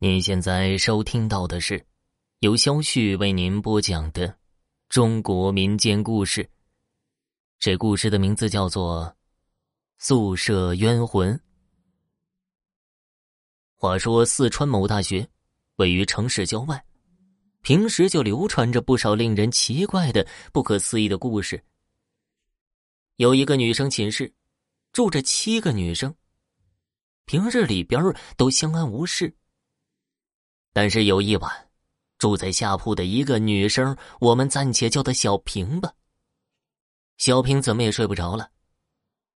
您现在收听到的是由肖旭为您播讲的中国民间故事。这故事的名字叫做《宿舍冤魂》。话说，四川某大学位于城市郊外，平时就流传着不少令人奇怪的、不可思议的故事。有一个女生寝室，住着七个女生，平日里边都相安无事。但是有一晚，住在下铺的一个女生，我们暂且叫她小平吧。小平怎么也睡不着了，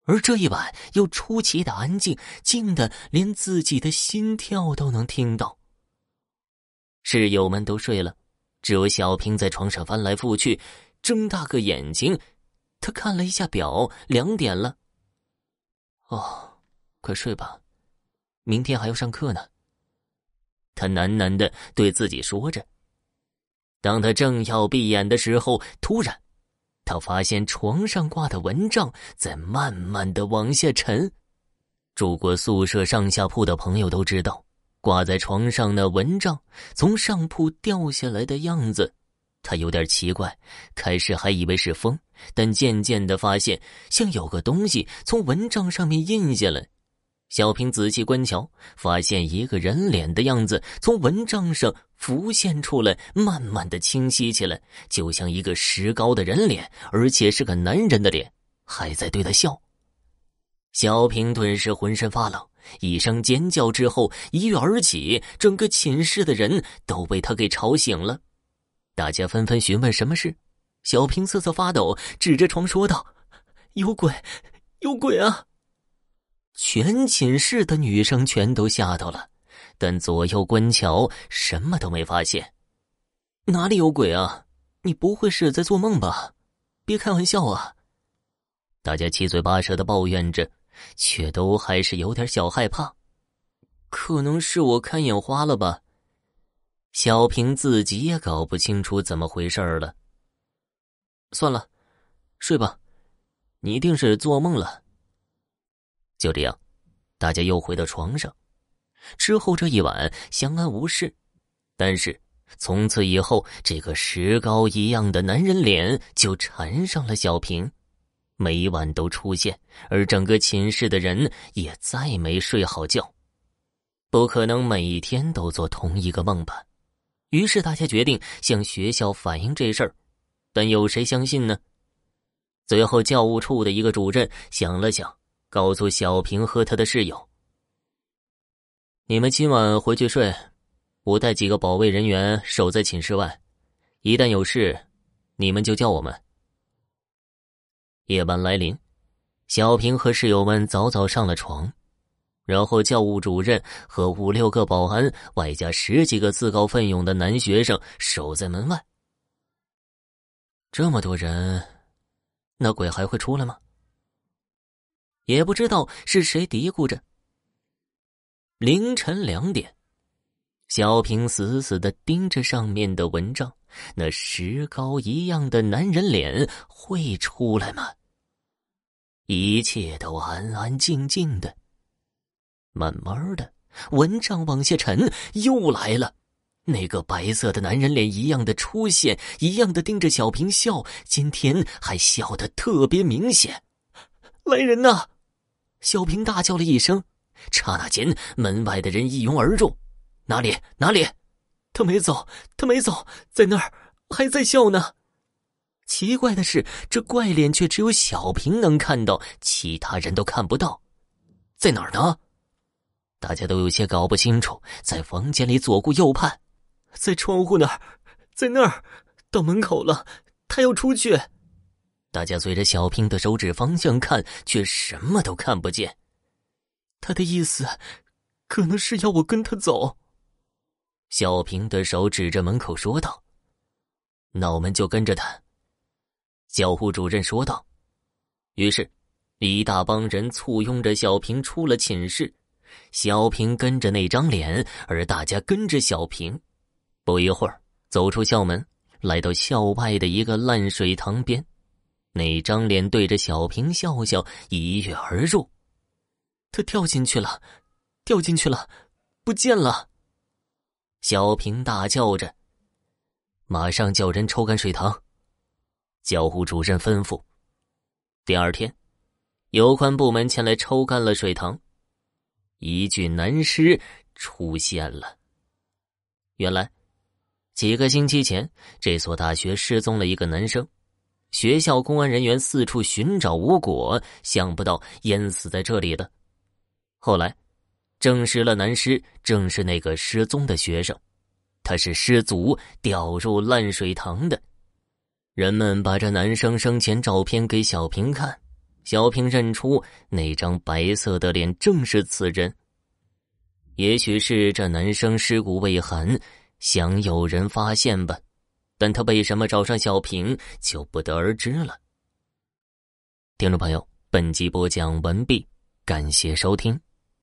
而这一晚又出奇的安静，静的连自己的心跳都能听到。室友们都睡了，只有小平在床上翻来覆去，睁大个眼睛，他看了一下表，两点了。哦，快睡吧，明天还要上课呢。他喃喃的对自己说着。当他正要闭眼的时候，突然，他发现床上挂的蚊帐在慢慢的往下沉。住过宿舍上下铺的朋友都知道，挂在床上的蚊帐从上铺掉下来的样子，他有点奇怪。开始还以为是风，但渐渐的发现像有个东西从蚊帐上面印下来。小平仔细观瞧，发现一个人脸的样子从蚊帐上浮现出来，慢慢的清晰起来，就像一个石膏的人脸，而且是个男人的脸，还在对他笑。小平顿时浑身发冷，一声尖叫之后一跃而起，整个寝室的人都被他给吵醒了。大家纷纷询问什么事，小平瑟瑟发抖，指着床说道：“有鬼，有鬼啊！”全寝室的女生全都吓到了，但左右观瞧，什么都没发现。哪里有鬼啊？你不会是在做梦吧？别开玩笑啊！大家七嘴八舌的抱怨着，却都还是有点小害怕。可能是我看眼花了吧？小平自己也搞不清楚怎么回事了。算了，睡吧，你一定是做梦了。就这样，大家又回到床上。之后这一晚相安无事，但是从此以后，这个石膏一样的男人脸就缠上了小平，每晚都出现，而整个寝室的人也再没睡好觉。不可能每天都做同一个梦吧？于是大家决定向学校反映这事儿，但有谁相信呢？最后，教务处的一个主任想了想。告诉小平和他的室友：“你们今晚回去睡，我带几个保卫人员守在寝室外，一旦有事，你们就叫我们。”夜晚来临，小平和室友们早早上了床，然后教务主任和五六个保安，外加十几个自告奋勇的男学生守在门外。这么多人，那鬼还会出来吗？也不知道是谁嘀咕着。凌晨两点，小平死死的盯着上面的蚊帐，那石膏一样的男人脸会出来吗？一切都安安静静的。慢慢的，蚊帐往下沉，又来了，那个白色的男人脸一样的出现，一样的盯着小平笑，今天还笑得特别明显。来人呐！小平大叫了一声，刹那间，门外的人一拥而入。哪里？哪里？他没走，他没走，在那儿，还在笑呢。奇怪的是，这怪脸却只有小平能看到，其他人都看不到。在哪儿呢？大家都有些搞不清楚。在房间里左顾右盼，在窗户那儿，在那儿，到门口了，他要出去。大家随着小平的手指方向看，却什么都看不见。他的意思，可能是要我跟他走。小平的手指着门口说道：“那我们就跟着他。”教务主任说道。于是，一大帮人簇拥着小平出了寝室。小平跟着那张脸，而大家跟着小平。不一会儿，走出校门，来到校外的一个烂水塘边。那张脸对着小平笑笑，一跃而入。他跳进去了，掉进去了，不见了。小平大叫着：“马上叫人抽干水塘！”教务主任吩咐。第二天，有关部门前来抽干了水塘，一具男尸出现了。原来，几个星期前，这所大学失踪了一个男生，学校公安人员四处寻找无果，想不到淹死在这里了。后来，证实了男尸正是那个失踪的学生，他是失足掉入烂水塘的。人们把这男生生前照片给小平看，小平认出那张白色的脸正是此人。也许是这男生尸骨未寒，想有人发现吧，但他为什么找上小平就不得而知了。听众朋友，本集播讲完毕，感谢收听。